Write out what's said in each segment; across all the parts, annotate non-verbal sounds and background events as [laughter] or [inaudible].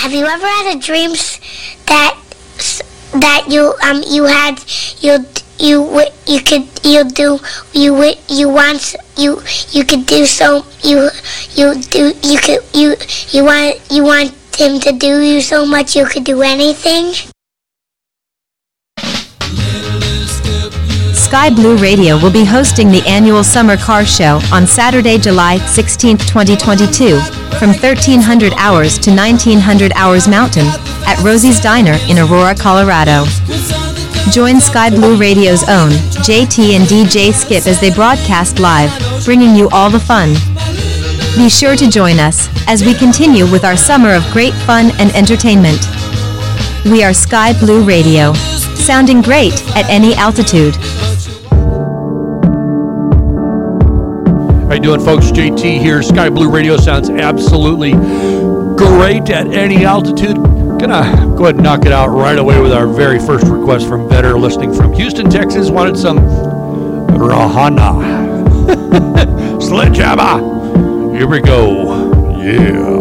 have you ever had a dream that that you um you had you you you could you do you you want you you could do so you you do you could you you want you want him to do you so much you could do anything? Sky Blue Radio will be hosting the annual Summer Car Show on Saturday, July 16, 2022, from 1300 hours to 1900 hours Mountain at Rosie's Diner in Aurora, Colorado. Join Sky Blue Radio's own JT and DJ Skip as they broadcast live, bringing you all the fun. Be sure to join us as we continue with our summer of great fun and entertainment. We are Sky Blue Radio, sounding great at any altitude. How you doing, folks? JT here. Sky Blue Radio sounds absolutely great at any altitude. Gonna go ahead and knock it out right away with our very first request from Better, listening from Houston, Texas. Wanted some Rihanna [laughs] Sledgehammer. Here we go. Yeah.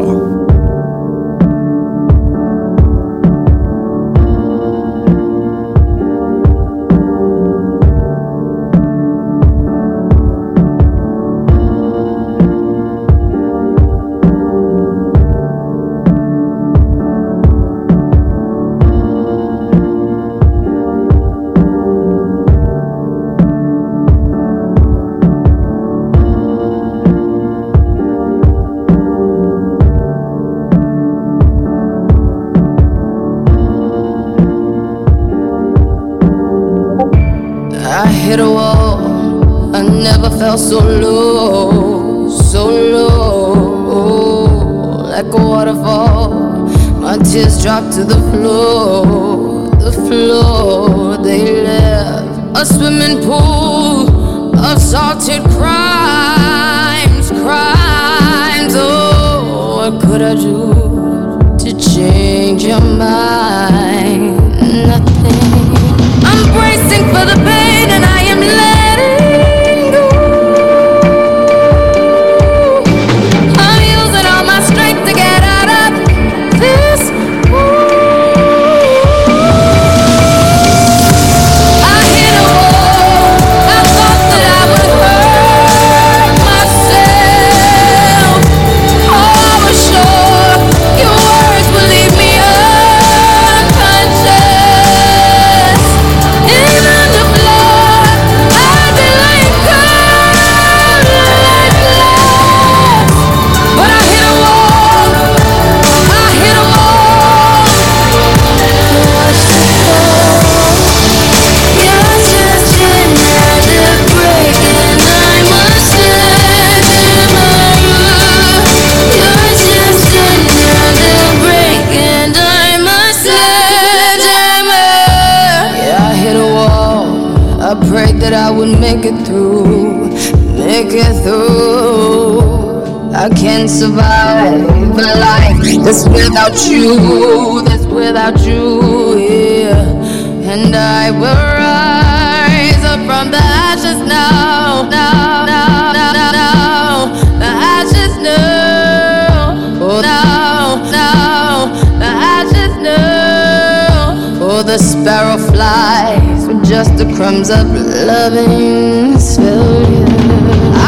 Sparrow flies with just the crumbs of loving failure.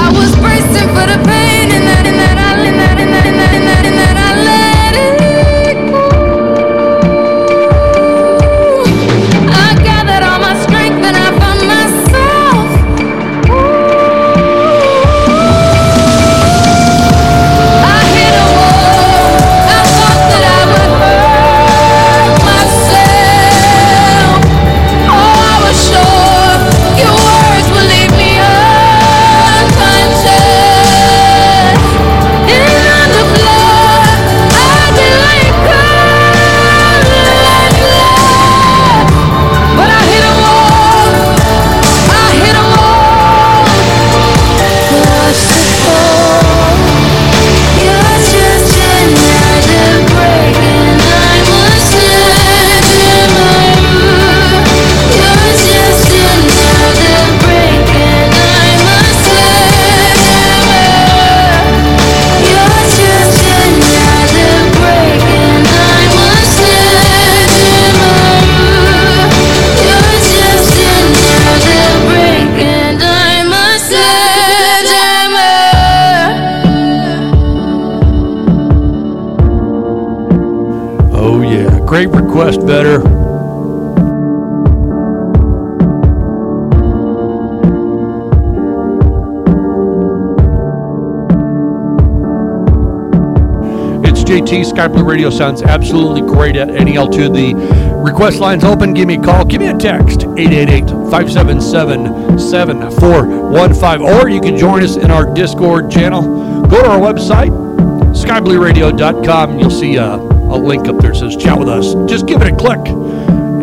I was bracing for the pain, Better. It's JT. Sky Blue Radio sounds absolutely great at any altitude. The request line's open. Give me a call. Give me a text. 888-577-7415. Or you can join us in our Discord channel. Go to our website, skyblueradio.com. You'll see a link up there says chat with us. Just give it a click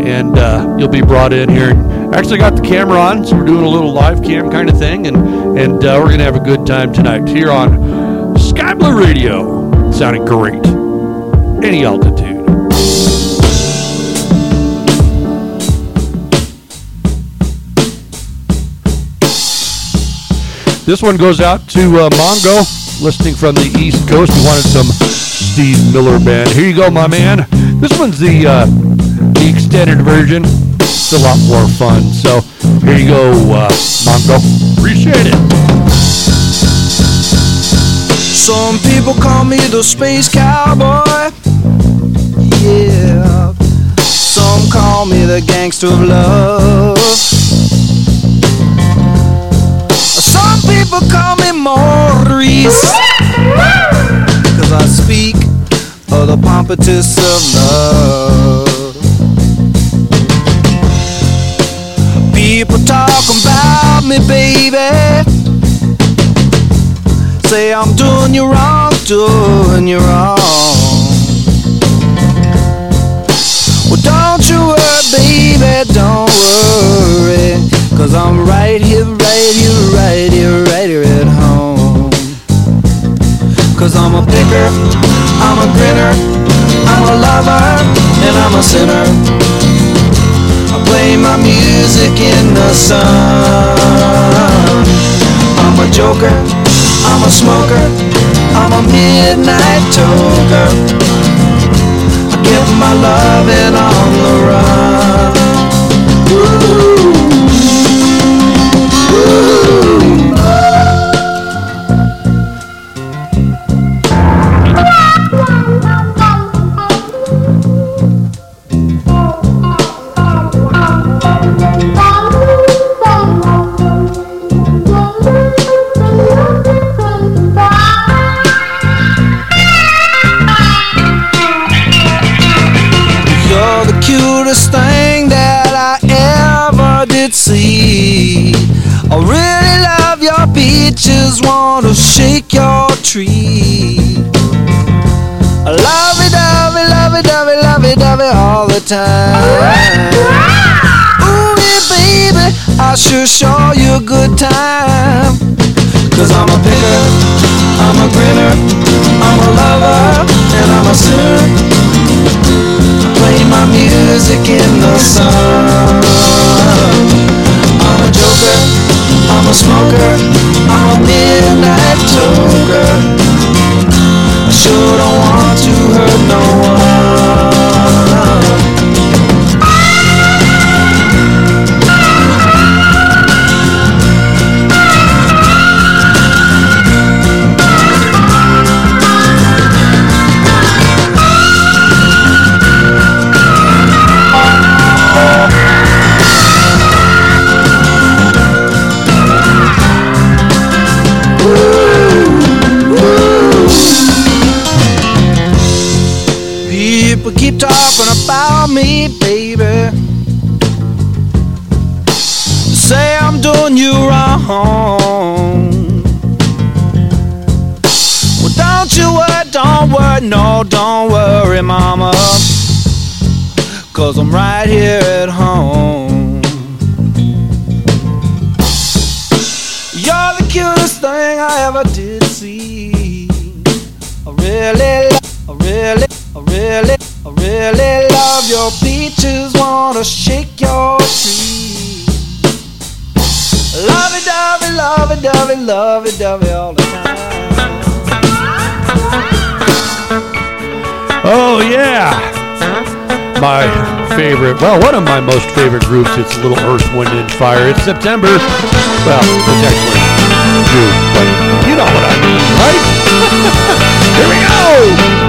and uh, you'll be brought in here. Actually got the camera on, so we're doing a little live cam kind of thing, and, and uh, we're going to have a good time tonight here on Sky Blue Radio. Sounding great. Any altitude. This one goes out to uh, Mongo, listening from the East Coast. He wanted some Steve Miller Band. Here you go, my man. This one's the uh, the extended version. It's a lot more fun. So here you go, uh, Mongo. Appreciate it. Some people call me the space cowboy. Yeah. Some call me the gangster of love. Some people call me Maurice. Of the pompatus of love. People talk about me, baby. Say I'm doing you wrong, doing you wrong. Well, don't you worry, baby, don't worry. Cause I'm right here, right here, right here, right here at home. Cause I'm a picker, I'm a grinner, I'm a lover, and I'm a sinner. I play my music in the sun. I'm a joker, I'm a smoker, I'm a midnight toker. I don't worry, mama. Cause I'm right here favorite, well, one of my most favorite groups, it's Little Earth, Wind, and Fire. It's September. Well, it's actually June, but you know what I mean, right? [laughs] Here we go.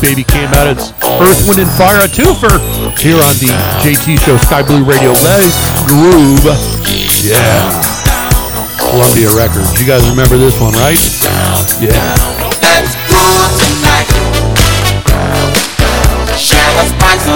Baby came out as Earth, Wind, and Fire, 2 for here on the JT Show, Sky Blue Radio. Let's groove. Yeah. Columbia Records. You guys remember this one, right? Yeah. Let's groove tonight. Share spice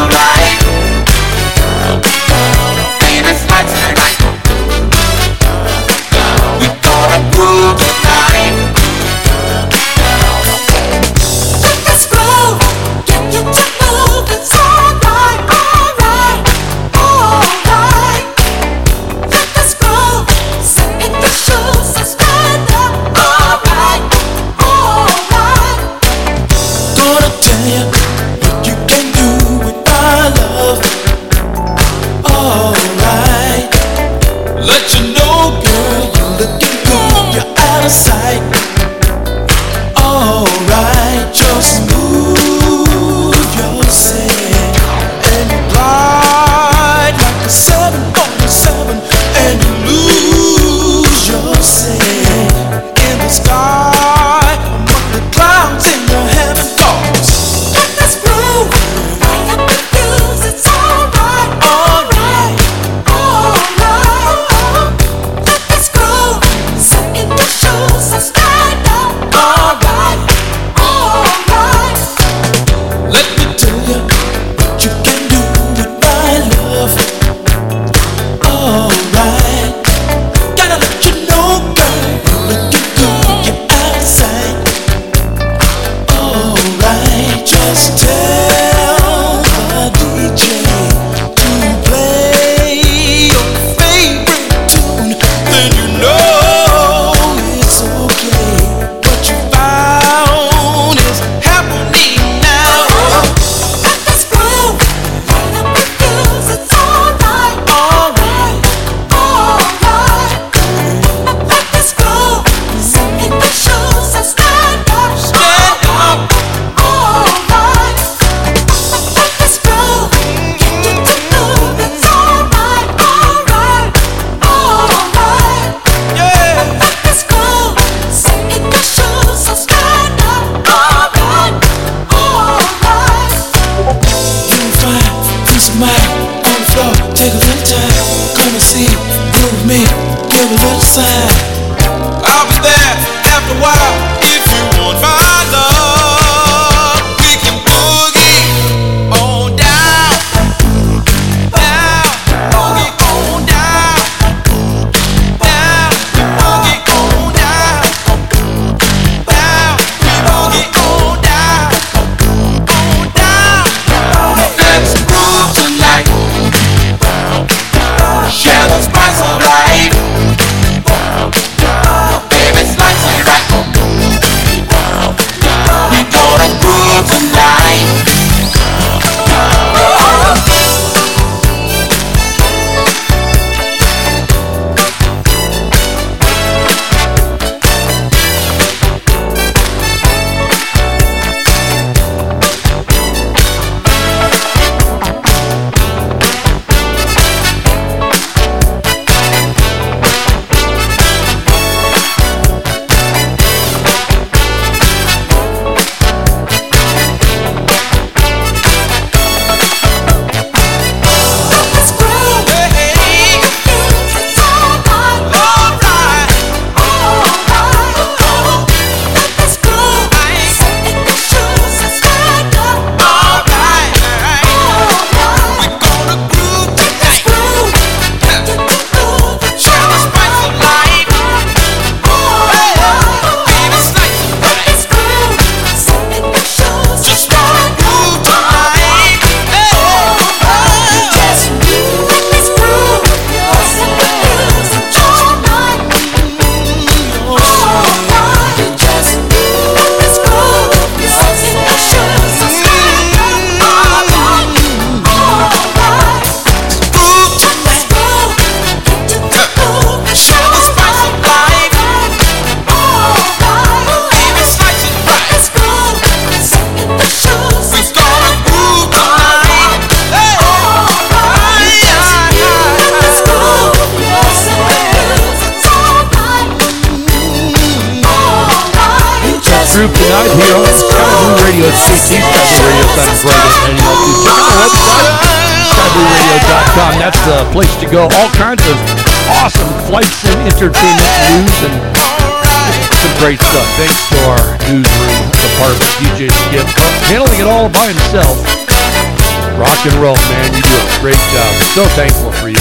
Rock and roll, man. You do a great job. So thankful for you.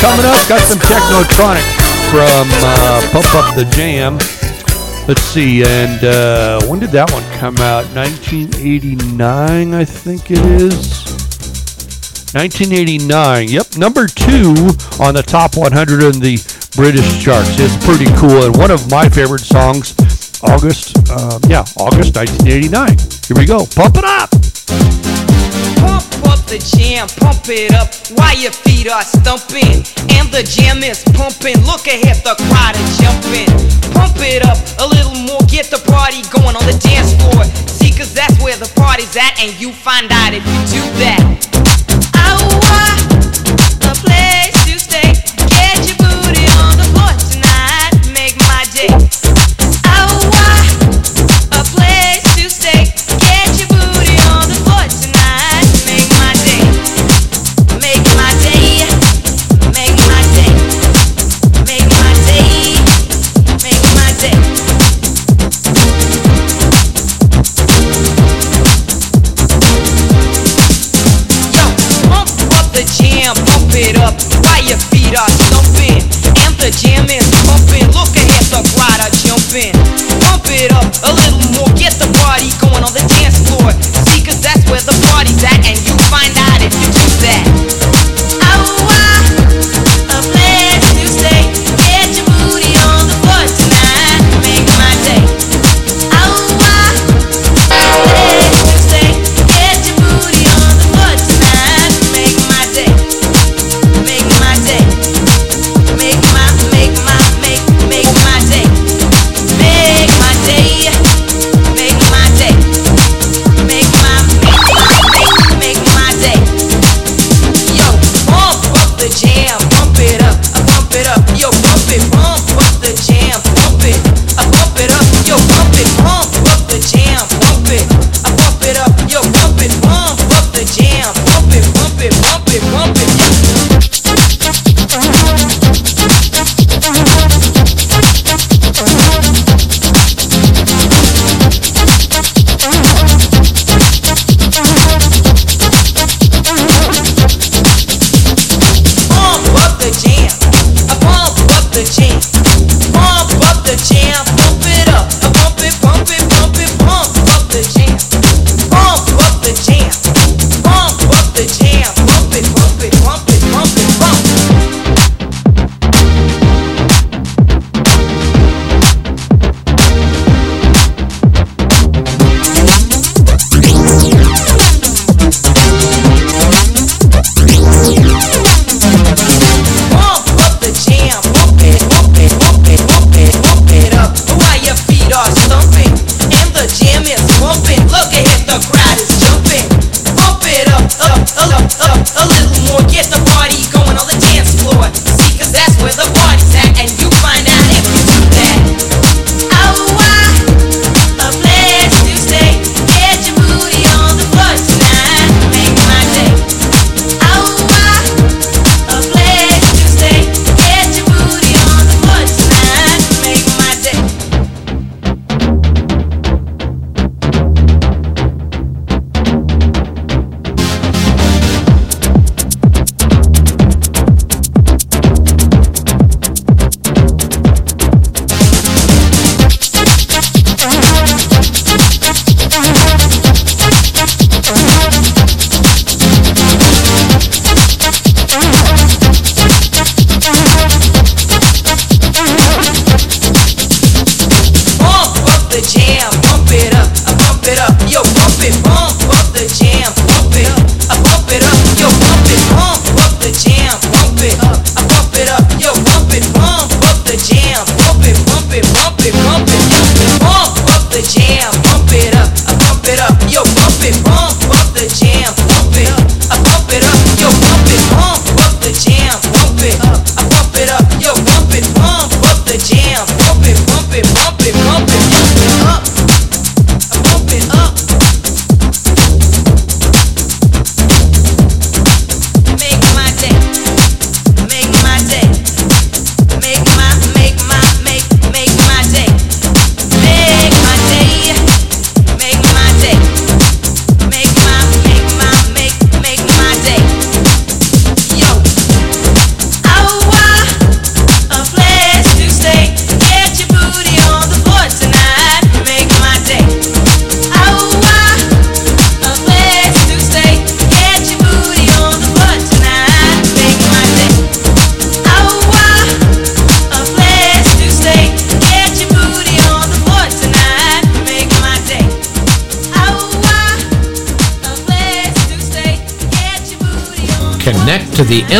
Coming up, got some Technotronic from uh, Pump Up the Jam. Let's see, and uh, when did that one come out? 1989, I think it is. 1989. Yep, number two on the top 100 in the British charts. It's pretty cool, and one of my favorite songs. August, uh, yeah, August 1989. Here we go. Pump it up. The jam, pump it up while your feet are stumping. And the jam is pumping. Look ahead, the crowd is jumping. Pump it up a little more, get the party going on the dance floor. See, cause that's where the party's at, and you find out if you do that. a place to stay. Get your booty on the floor tonight, make my day.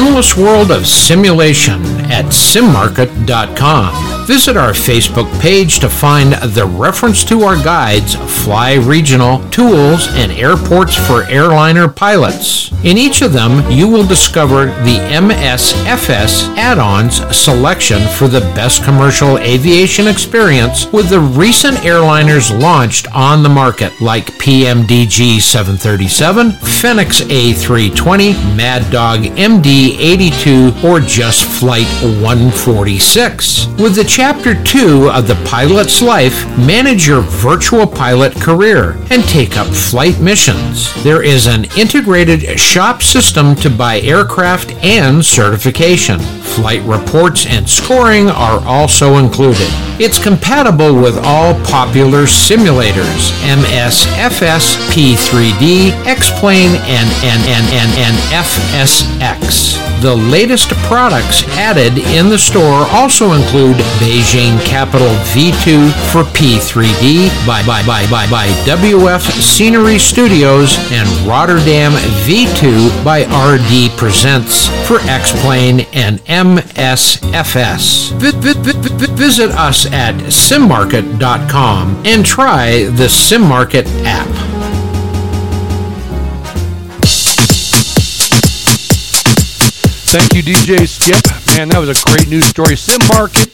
Endless world of simulation at simmarket.com. Visit our Facebook page to find the reference to our guides, Fly Regional, Tools, and Airports for Airliner Pilots. In each of them, you will discover the MSFS add-ons selection for the best commercial aviation experience with the recent airliners launched on the market like PMDG 737, Fenix A320, Mad Dog MD 82, or just Flight 146. With the Chapter 2 of The Pilot's Life, manage your virtual pilot career and take up flight missions. There is an integrated shop system to buy aircraft and certification. Flight reports and scoring are also included. It's compatible with all popular simulators MSFS, P3D, X-Plane, and, and, and, and, and FSX. The latest products added in the store also include Beijing Capital V2 for P3D by, by, by, by, by WF Scenery Studios and Rotterdam V2 by RD Presets for X-Plane and MSFS. Vi- vi- vi- vi- visit us at simmarket.com and try the SimMarket app. Thank you, DJ Skip. Man, that was a great news story. Sim Market.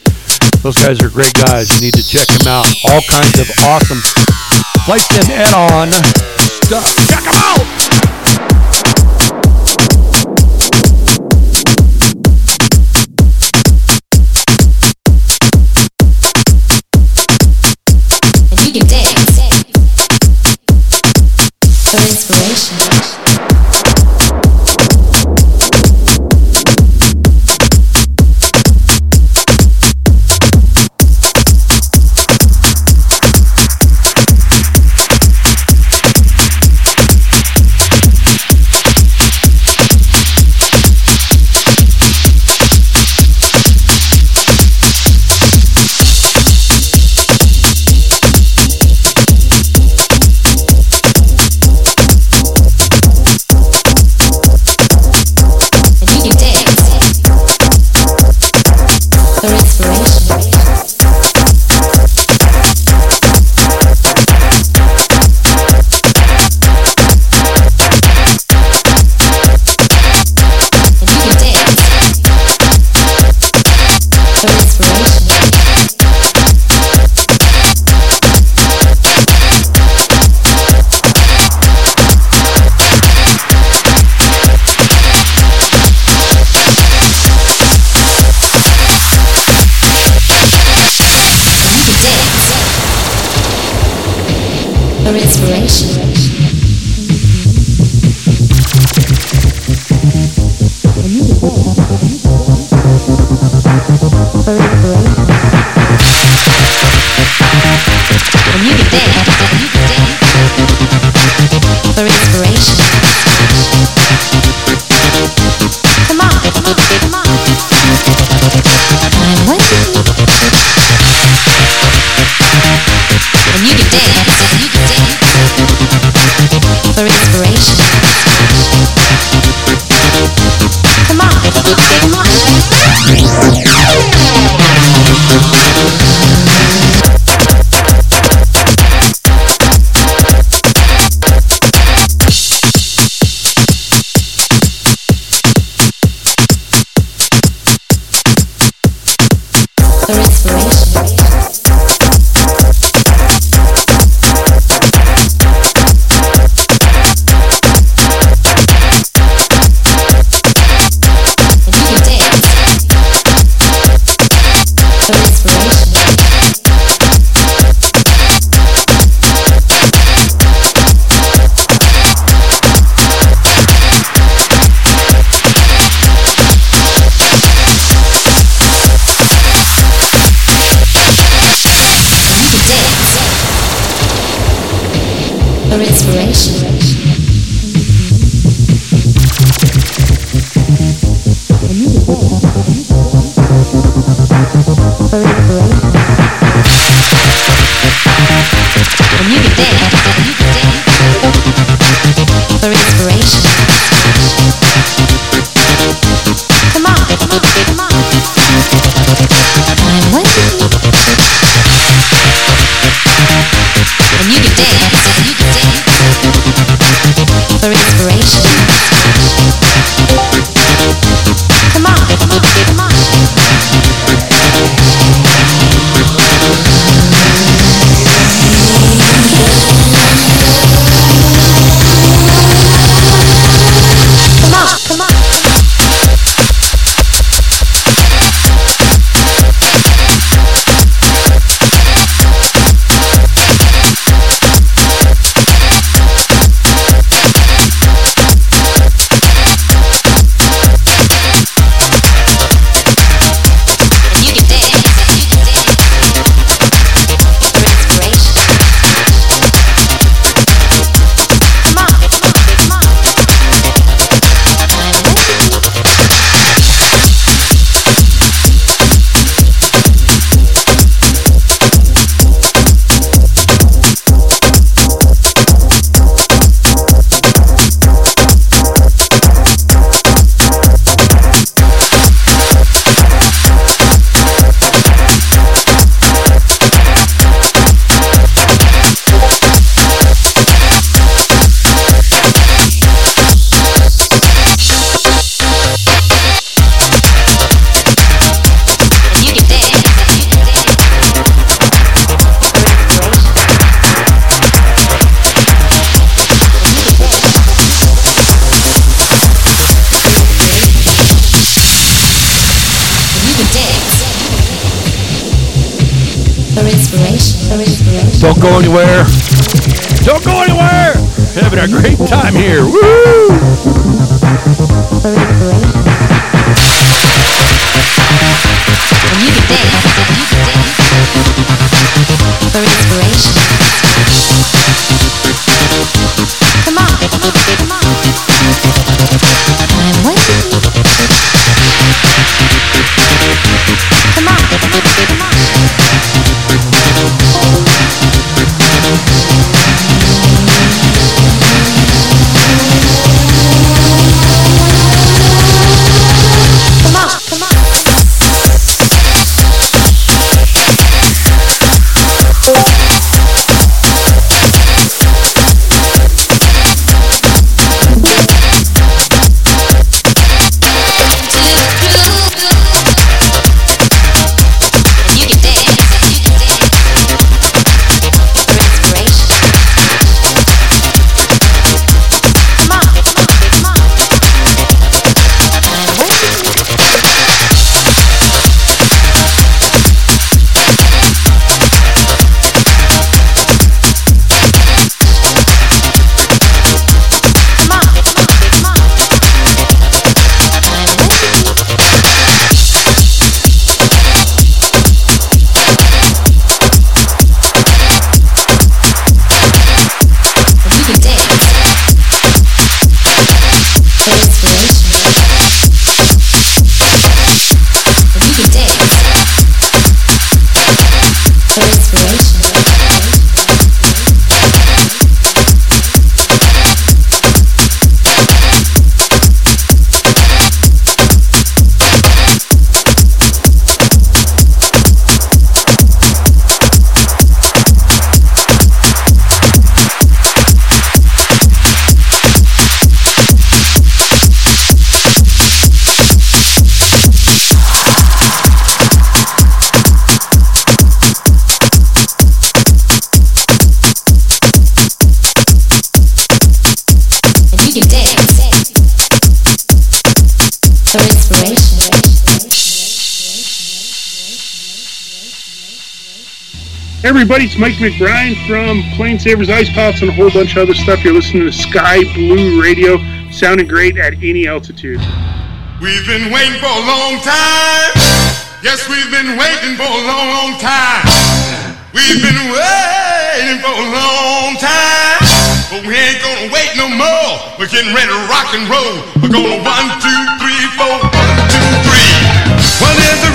Those guys are great guys. You need to check them out. All kinds of awesome flight sim add-on stuff. Check them out. and you can dance for inspiration. Mike McBride from Plain Savers Ice Pops and a whole bunch of other stuff. You're listening to Sky Blue Radio, sounding great at any altitude. We've been waiting for a long time. Yes, we've been waiting for a long, long time. We've been waiting for a long time. But we ain't gonna wait no more. We're getting ready to rock and roll. We're gonna one, two, three, four, one, two, three. Well, there's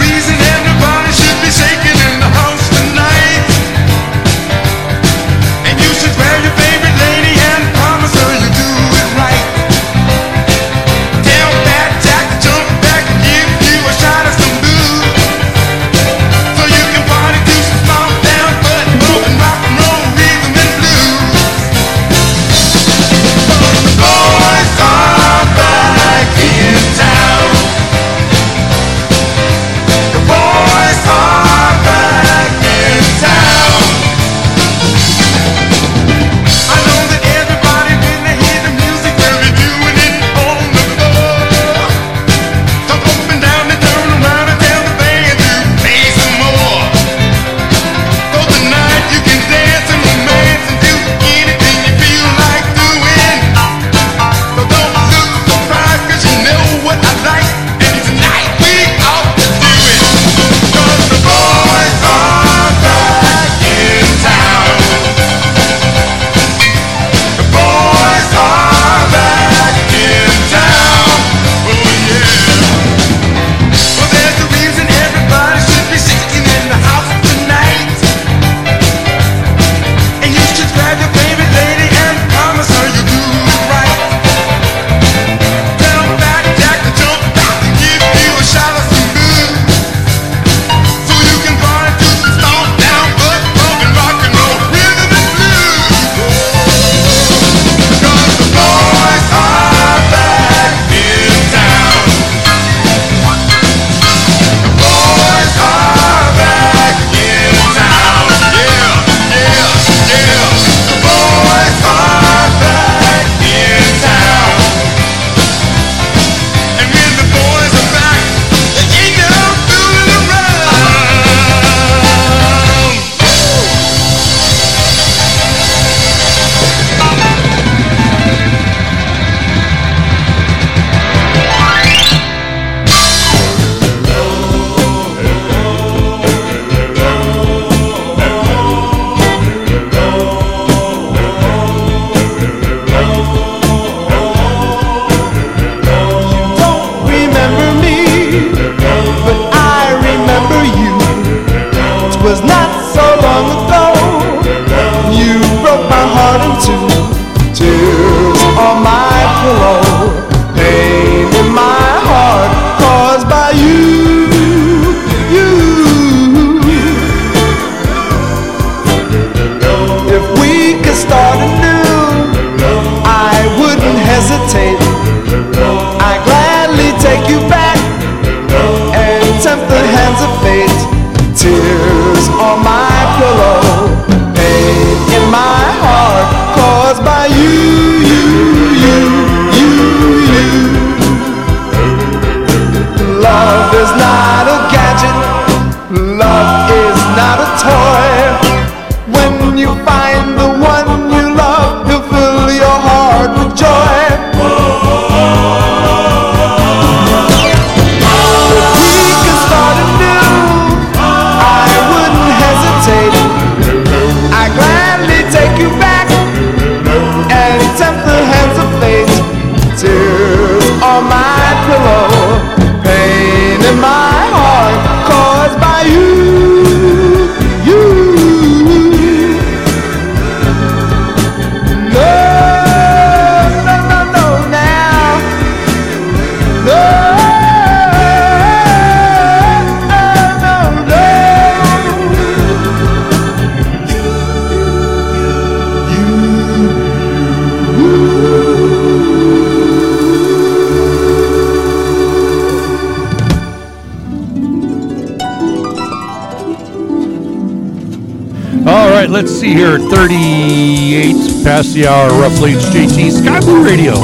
let's see here, 38 past the hour, roughly. It's JT Sky Blue Radio.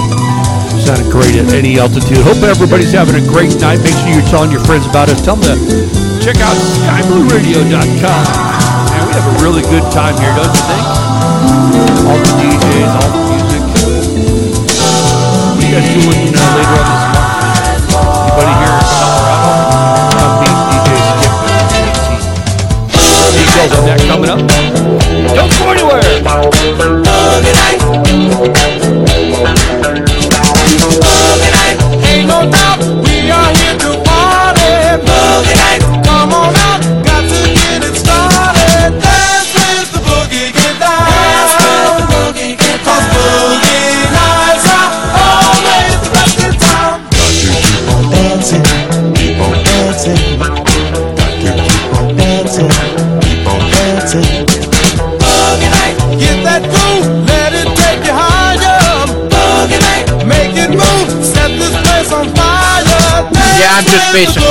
Sounded great at any altitude. Hope everybody's having a great night. Make sure you're telling your friends about us. Tell them to check out skyblueradio.com. Man, we have a really good time here, don't you think? All the DJs, all the music. What are you guys doing uh, later on this month? Anybody here in Colorado? Come meet DJ Skip. Details on that coming up. participation.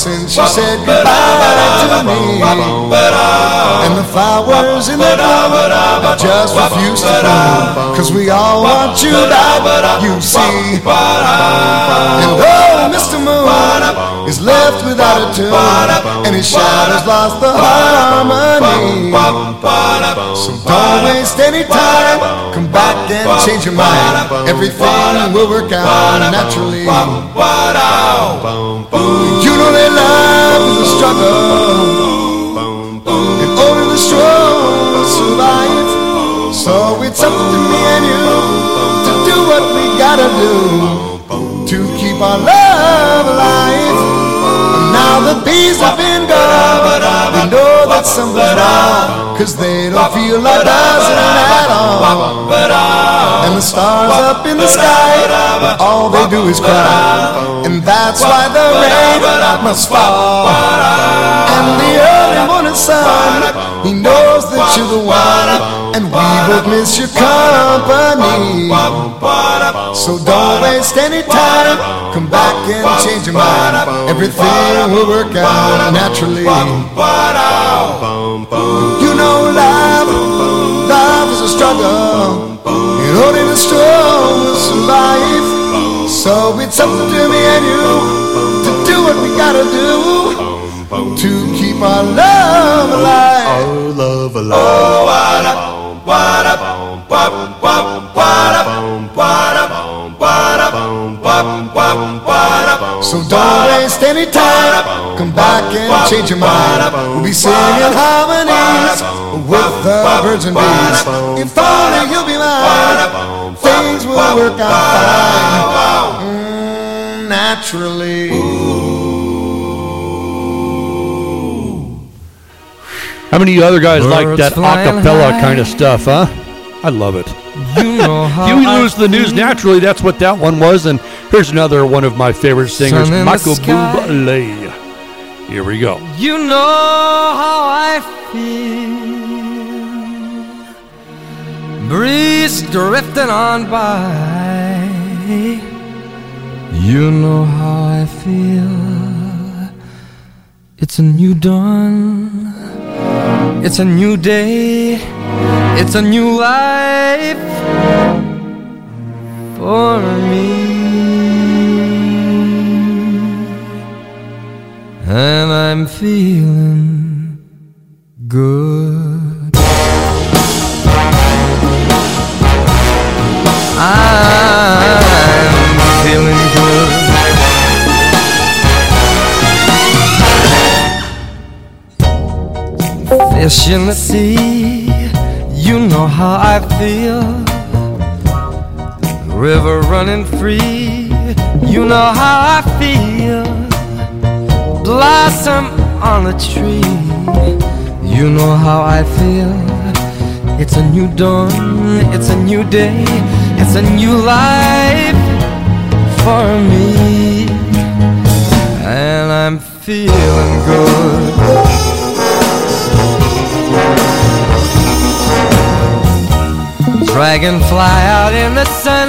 Since you said goodbye to me. And the flowers in the bloom just refuse to bloom. Cause we all want you back, you see. And oh, Mr. Moon is left without a tune. And his shadow's lost the harmony. So don't waste any time. Come back and change your mind. Everything will work out naturally. You that love is a struggle. And only the strong survive. So it's up to me and you to do what we gotta do to keep our love alive. Now the bees have been gone. We know that something's wrong. Cause they don't feel like buzzing at all. And the stars up in the sky, all they do is cry. And that's why the rain must fall. And the early morning sun, he knows that you're the one. And we both miss your company. So don't waste any time. Come back and change your mind. Everything will work out naturally. You know love, love is a struggle. And only the strong will survive. So it's up to me and you to do what we gotta gotta do to keep our love alive. Our love alive. Oh, what up, what up, what, what, what up, what up, So don't waste any time. Come back and change your mind. We'll be singing harmonies with the birds and bees. If only you'll be mine, things will work out fine. Mm, naturally. How many of you other guys like that acapella high. kind of stuff, huh? I love it. You know [laughs] how Huey Lewis the news naturally. That's what that one was. And here's another one of my favorite singers, Sun in the Michael. Bublé. Here we go. You know how I feel. Breeze drifting on by. You know how I feel. It's a new dawn. It's a new day. It's a new life for me. And I'm feeling good. I'm feeling good. Fish in the sea, you know how I feel. River running free, you know how I feel. Blossom on a tree, you know how I feel. It's a new dawn, it's a new day, it's a new life for me. And I'm feeling good. Dragonfly out in the sun,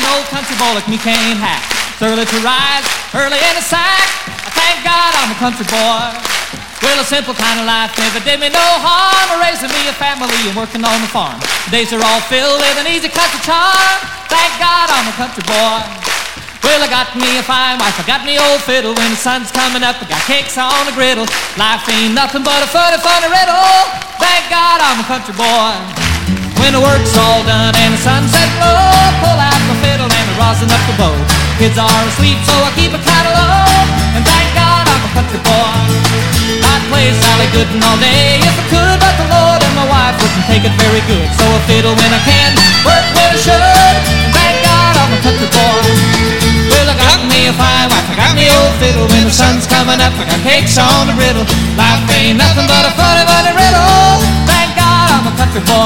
an old country boy like me can't hack. It's early to rise, early in the sack. I thank God I'm a country boy. Well, a simple kind of life never did me no harm. Raising me a family and working on the farm. Days are all filled with an easy country charm. Thank God I'm a country boy. Well, I got me a fine wife, I got me old fiddle. When the sun's coming up, I got cakes on the griddle. Life ain't nothing but a funny, funny riddle. Thank God I'm a country boy. When the work's all done and the sunset glow, pull out fiddle and I rosin up the bow. Kids are asleep, so I keep a cattle low. And thank God I'm a country boy. I'd play Sally Gooden all day if I could, but the Lord and my wife wouldn't take it very good. So I fiddle when I can, work when I should. And thank God I'm a country boy. Well, I got me a fine wife, I got me old fiddle. When the sun's coming up, I got cakes on the griddle. Life ain't nothing but a funny, funny riddle. I'm a country. Well,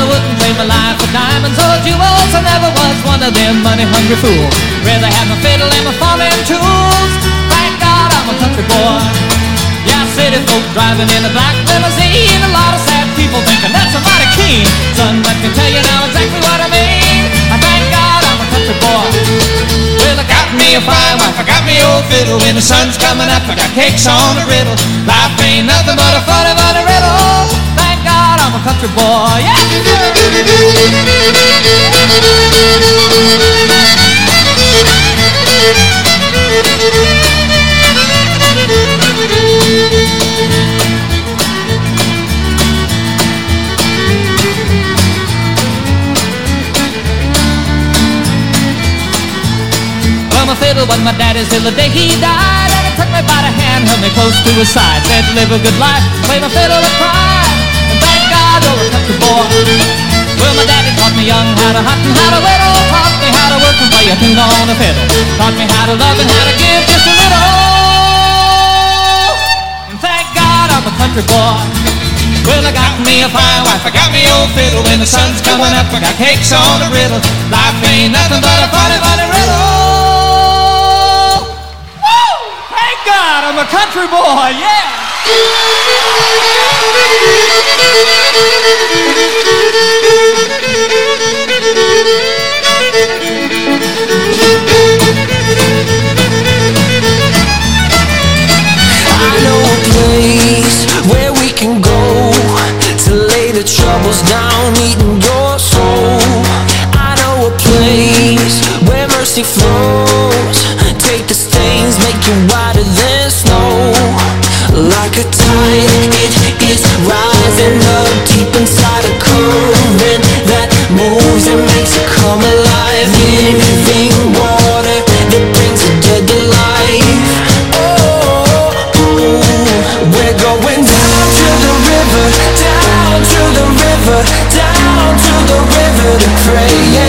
I wouldn't trade my life for diamonds or jewels. I never was one of them money-hungry fools. Rather have my fiddle and my farming tools. I'm a country boy. Yeah, city folk driving in a black limousine. A lot of sad people thinking that's a mighty keen. Son, I can tell you now exactly what I mean. I thank God I'm a country boy. Well, I got me a fine wife, I got me old fiddle. When the sun's coming up, I got cakes on the griddle. Life ain't nothing but a funny, funny riddle. Thank God I'm a country boy. Well, my fiddle was my daddy's till the day he died. And he took me by the hand, held me close to his side. Said, live a good life, play my fiddle and cry. And thank God you're a country boy. Well, my daddy taught me young how to hunt and how to whittle. Taught me how to work and play a tune on the fiddle. Taught me how to love and how to give just a little. Country boy. Well, I got me a fine wife, I got me old fiddle. When the sun's coming up, I got cakes on the griddle. Life ain't nothing but a funny, funny riddle. Woo! Thank God I'm a country boy, yeah! I know a place where we can go to lay the troubles down, eating your soul. I know a place where mercy flows. Take the stains, make you whiter than snow. Like a tide, it is rising up deep inside a current that moves and makes it come alive. Down to the river to pray. Let's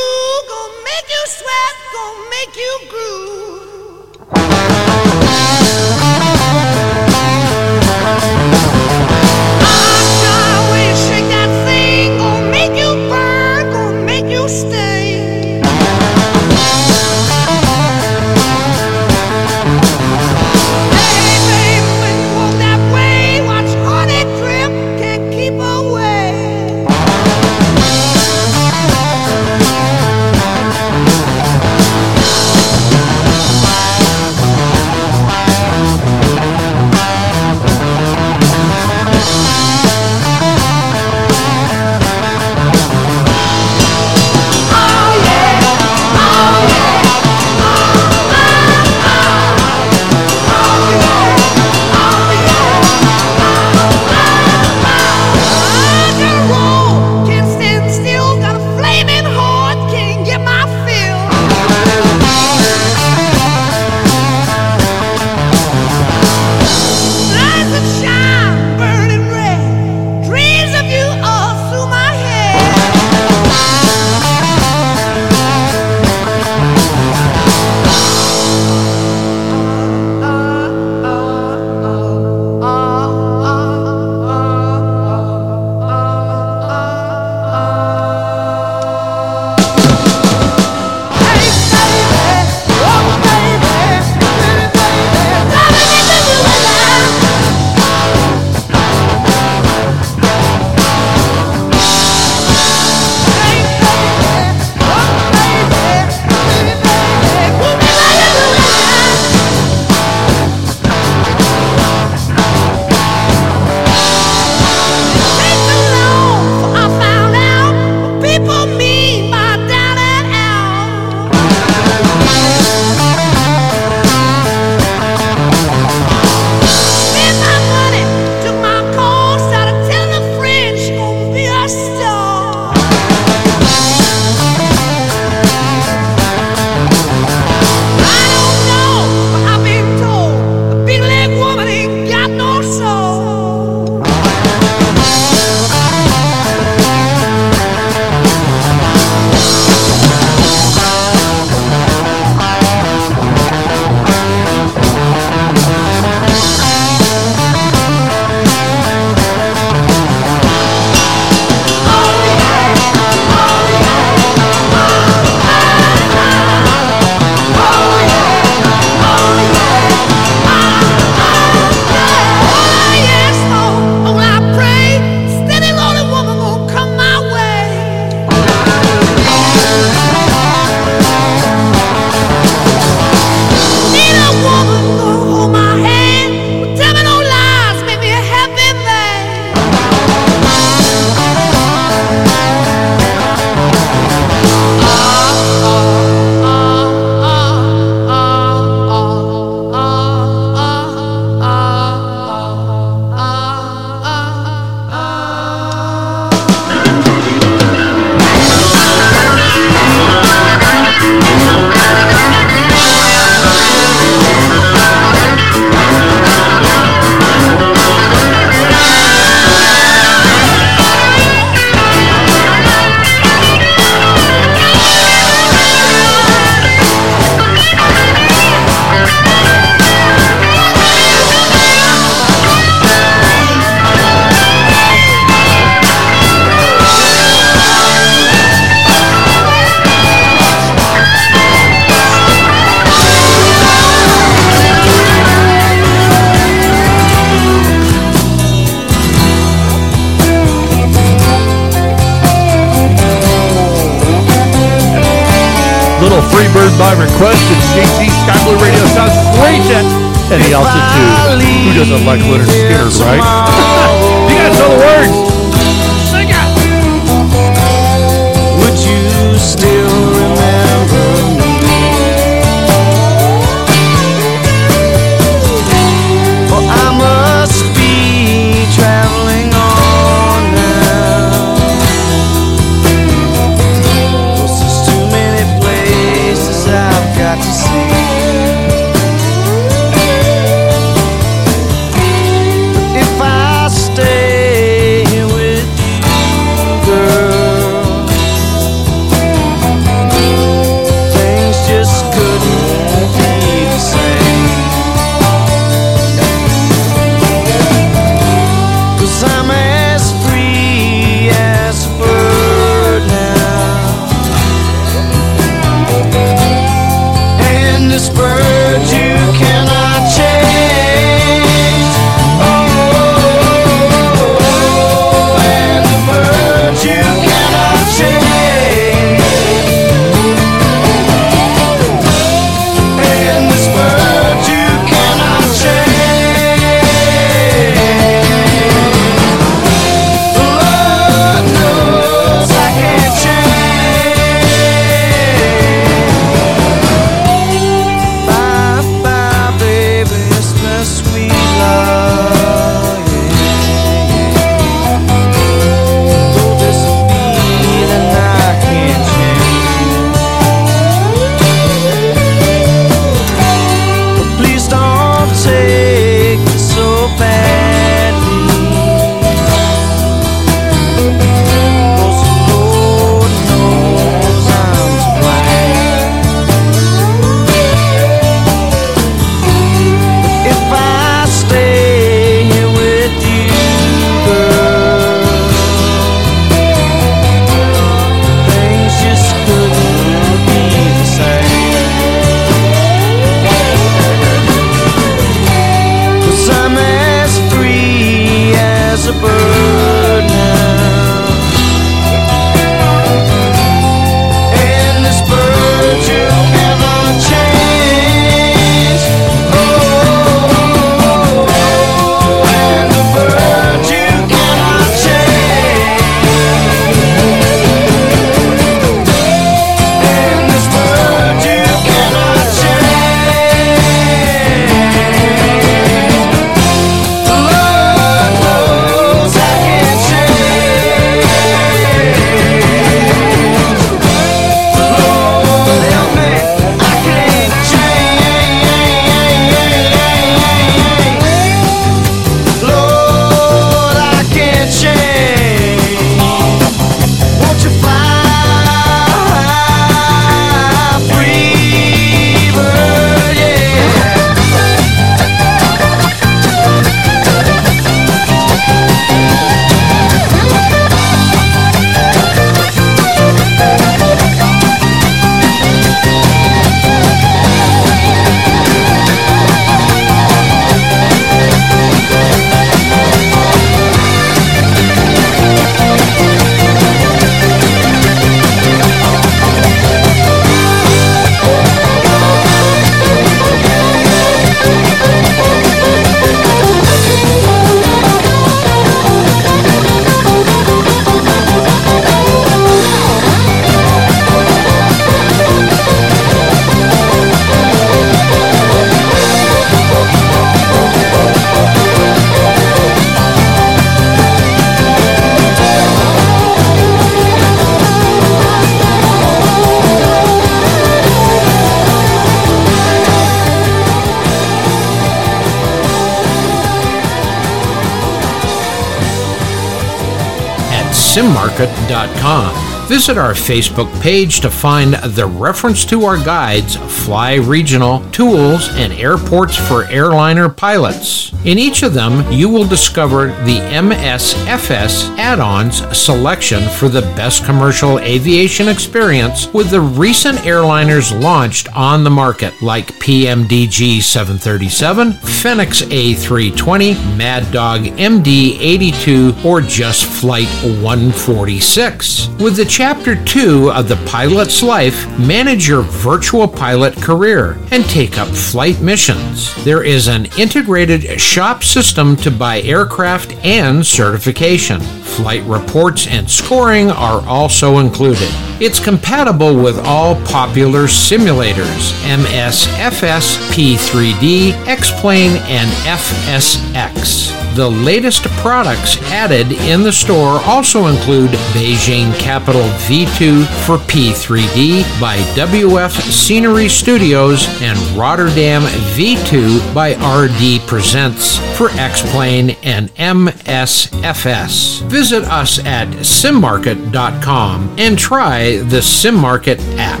Visit our Facebook page to find the reference to our guides, Fly Regional Tools and Airports for Airliner Pilots. In each of them, you will discover the MSFS add ons selection for the best commercial aviation experience with the recent airliners launched on the market, like PMDG 737, Fenix A320, Mad Dog MD 82, or just Flight 146. With the Chapter 2 of The Pilot's Life, manage your virtual pilot career and take up flight missions. There is an integrated shop system to buy aircraft and certification. Flight reports and scoring are also included. It's compatible with all popular simulators MSFS, P3D, X Plane, and FSX the latest products added in the store also include Beijing Capital V2 for P3D by WF Scenery Studios and Rotterdam V2 by RD Presets for X Plane and MSFS. Visit us at simmarket.com and try the SimMarket app.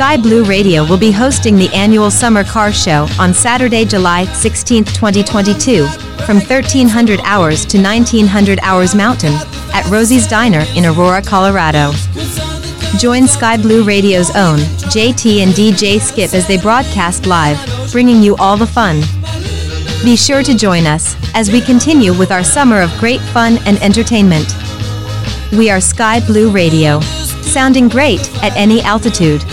Sky Blue Radio will be hosting the annual Summer Car Show on Saturday, July 16, 2022, from 1300 hours to 1900 hours Mountain at Rosie's Diner in Aurora, Colorado. Join Sky Blue Radio's own JT and DJ Skip as they broadcast live, bringing you all the fun. Be sure to join us as we continue with our summer of great fun and entertainment. We are Sky Blue Radio, sounding great at any altitude.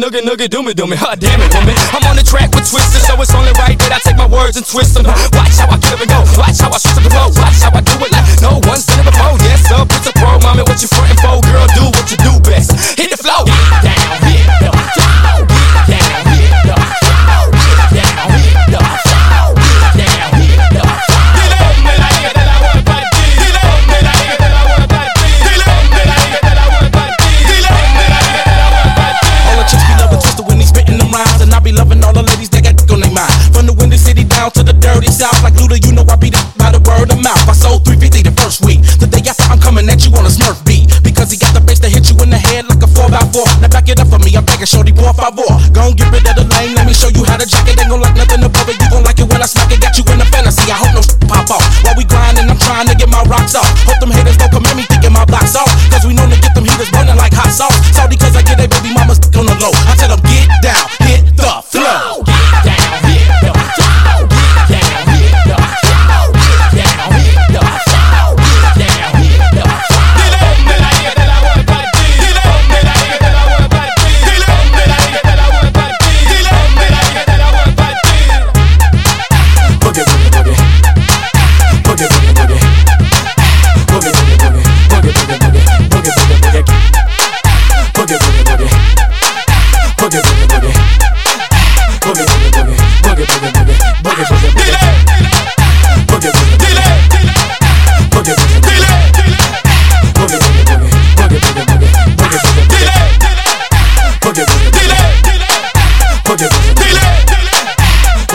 Nugget, nugget, do me, do me. Huh, damn it, woman. I'm on the track with twisters, so it's only right that I take my words and twist them. Watch how I give and go. Watch how I switch up the road. Watch how I do it like no one's Gon' get it of the lane. let me show you how to jack it. Ain't gon' like nothing above it. You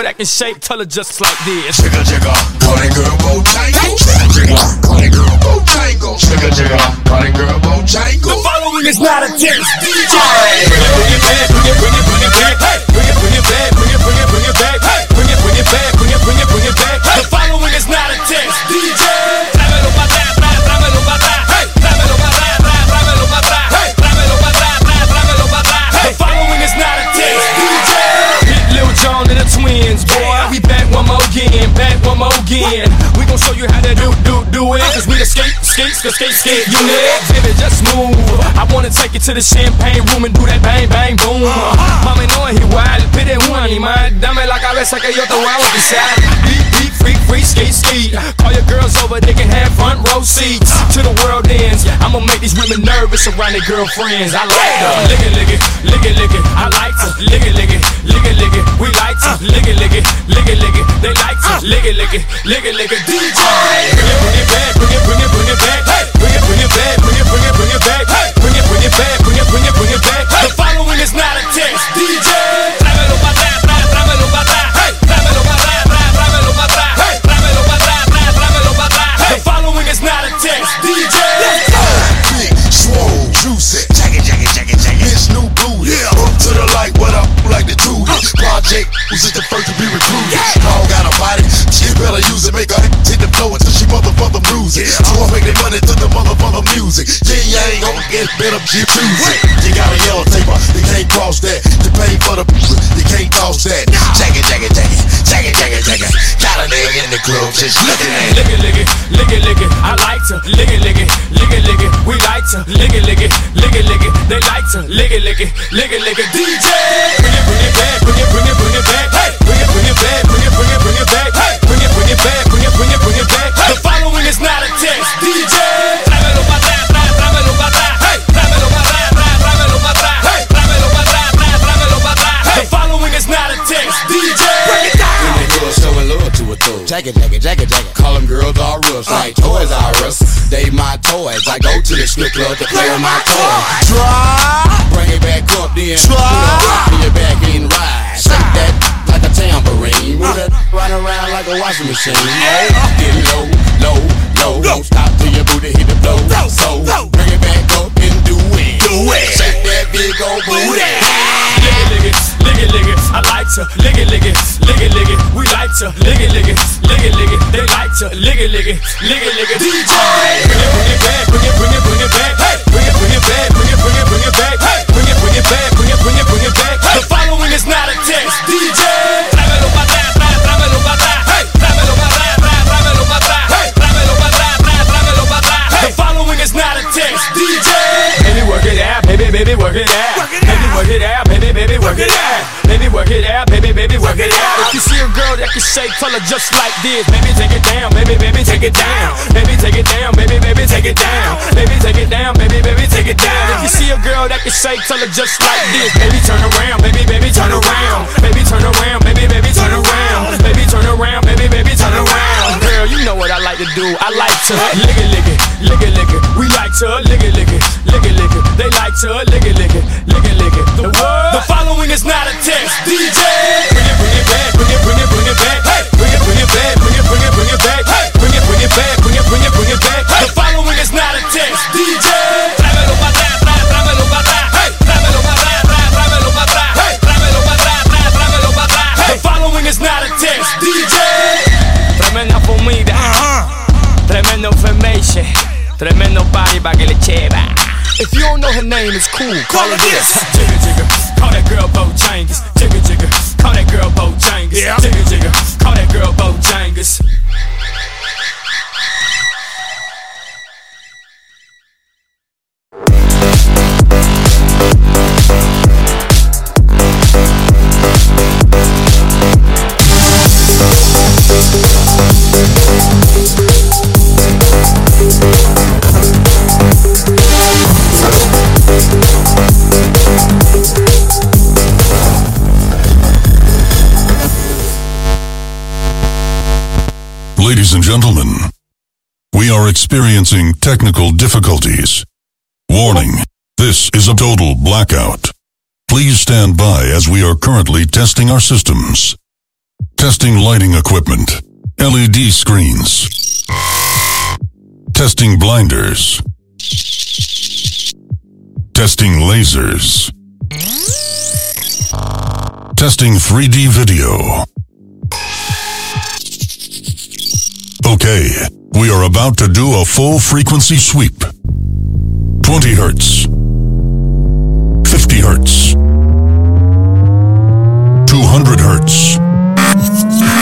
girl that girl that girl that can shape, tell her just like this. Jigga jigga, that girl Bojangle. Jigga jigga, that girl Bojangle. Jigga jigga, that girl Bojangle. The following is not a test. DJ. Bring it, bring it back, bring it, bring it, bring it back. Hey, bring it, bring it back, bring it, bring it, bring it back. Hey, bring it, bring it back, bring it, bring it, bring it back. The following is not a test. DJ. Again. We gon' show you how to do, do, do it. Cause we the skate, skate, skate, skate, skate unit. Baby, just move. I wanna take you to the champagne room and do that bang, bang, boom. Mami, no es igual, pide un animal. Dame la cabeza que yo te voy a bautizar. Beat, beat, freak, free, skate, skate. Call your girls over, they can have front row seats. To the world ends. I'ma make these women nervous around their girlfriends. I like to lick it, lick it, lick it, lick it. I like to lick it, lick it, lick it, lick it. We like to lick it, lick it, lick it, lick it. They like to lick it, lick it, lick it, lick it. DJ, bring it, bring it back, bring it, bring it, bring it back. Hey, bring it, bring it back, bring it, bring it, bring it back. Hey, bring it, bring it back, bring it, bring it, bring it back. The following is not a test. DJ, tráemelo pa' atrás, atrás, tráemelo pa' atrás. Hey, tráemelo pa' atrás, atrás, tráemelo pa' atrás. Hey, tráemelo pa' atrás, atrás, tráemelo pa' atrás. The following is not a test. DJ. Big, swole, juicy, jacket, jacket, jacket, jacket. Miss new booty. Yeah. Up to the light, what up, like the do this. Project was just the first to be recruited. Dog got a body, she better use it. Make her hit the flow until she mother mother music. So I make the money to the mother mother music. Yeah, yeah, ain't gonna get better, you choose it. You got a yellow taper, you can't cross that. You pay for the, you can't toss that. Jacket, jacket, jacket, jacket, jacket, jacket. Got a nigga in the club just looking at it. Lick it, lick it, lick it, lick it. I like to lick it, lick it, lick it, lick it. We like to lick it, lick it, lick it, lick it. They like to lick it, lick it, lick it, lick it. DJ, bring it, bring it back, bring it, bring it, bring it back. Hey, bring it, bring it back, bring it, bring it, bring it back. Hey, bring it, bring it back, bring it, bring it, bring it back. Is not a test. DJ, tráemelo pa' atrás, atrás, tráemelo pa' atrás. Hey, tráemelo pa' atrás, atrás, tráemelo pa' atrás. Hey, tráemelo pa' atrás, atrás, tráemelo pa' atrás. The following is not a test. DJ, break it down. When they girls showing love to a. Jacket, jacket, jacket, jacket. Call them girls all rush uh. like Toys R Us. They my toys. I go to the strip club to play with my toys. Try. Bring it back up then. Try. Put your back in ride. Shake that a tambourine. Run around like a washing machine. Oh, get low, low, low. Don't stop till your booty hit the floor. So bring it back up and do it. Do it. Shake that big old booty. Lick it, lick it, lick it, lick it. I like to lick it, lick it, lick it, lick it. We like to lick it, lick it, lick it, lick it. They like to lick it, lick it, lick it, lick it. DJ, bring it, bring it back, bring it, bring it, bring it back. Hey, bring it, bring it back, bring it, bring it, bring it back. Hey, bring it, bring it back, bring it, bring it, bring it back. The following is not a test. DJ, baby, baby work it out. Baby work it out, baby, baby work it out. Baby work it out, baby, baby work it out. If you see a girl that can shake, tell her just like this. Baby take it down, baby, baby take it down. Baby take it down, baby, baby take it down. Baby take it down, baby, baby take it down. If you see a girl that can shake, tell her just like this. Baby turn around, baby, baby turn around. Baby turn around, baby, baby turn around. Baby turn around, baby, baby turn around. Girl, you know what I like to do. I like to lick it, lick it, lick it, lick it. We like to lick it, lick it, lick it, lick it. To lick it, lick it, lick it, lick it. The word, the following is not a test. DJ, bring it, bring it back, bring it, bring it, bring it back. Hey, bring it, bring it back, bring it, bring it, bring it back. Hey, bring it, bring it back, bring it, bring it, bring it back. The following is not a test. DJ, tráemelo pa' atrás, atrás, tráemelo pa' atrás. Hey, tráemelo pa' atrás, atrás, tráemelo pa' atrás. Hey, tráemelo pa' atrás, atrás, tráemelo pa' atrás. The following is not a test. DJ, tremenda comida, tremendo information, tremendo party pa' que le cheva. If you don't know her name, it's cool. Call her this. Jigga jigga, call that girl Bojangles. Jigga jigga, call that girl Bojangles. Jigga jigga, call that girl Bojangles. Ladies and gentlemen, we are experiencing technical difficulties. Warning, this is a total blackout. Please stand by as we are currently testing our systems. Testing lighting equipment, LED screens. Testing blinders. Testing lasers. Testing 3D video. Okay, we are about to do a full frequency sweep. 20 hertz. 50 hertz. 200 hertz.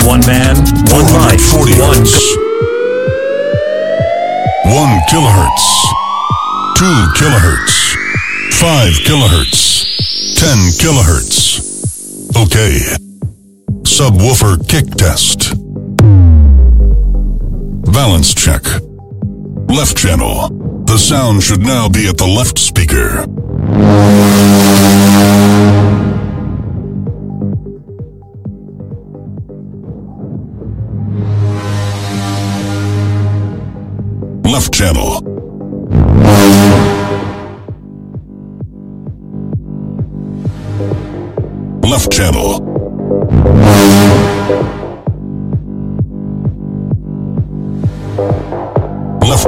One man, one 40 one hertz. 1 kilohertz. 2 kilohertz. 5 kilohertz. 10 kilohertz. Okay. Subwoofer kick test. Balance check. Left channel. The sound should now be at the left speaker. Left channel. Left channel.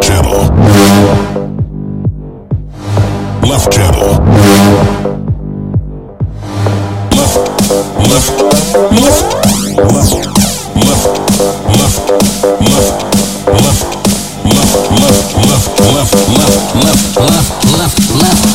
Left channel. Left channel. Left. Left. Left. Left. Left. Left. Left. Left. Left. Left. Left. Left. Left. Left. Left. Left. Left.